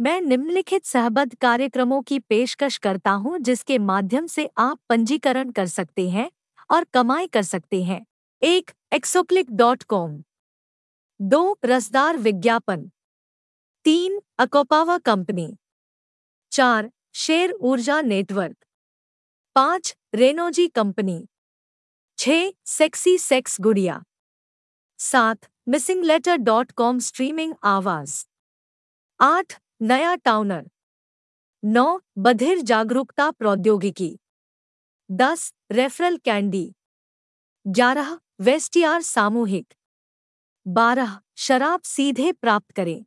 मैं निम्नलिखित सहबद्ध कार्यक्रमों की पेशकश करता हूँ, जिसके माध्यम से आप पंजीकरण कर सकते हैं और कमाई कर सकते हैं। एक एक्सोक्लिक डॉट कॉम दो, रसदार विज्ञापन। तीन, अकोपावा कंपनी। चार शेर ऊर्जा नेटवर्क। पाँच, रेनोजी कंपनी। छः, सेक्सी सेक्स गुड़िया। सात, missing letter dot com streaming आवाज़। आठ नया टाउनर। नौ, बधिर जागरूकता प्रौद्योगिकी। दस, रेफरल कैंडी। ग्यारह, वेस्टियार सामूहिक। बारह, शराब सीधे प्राप्त करें।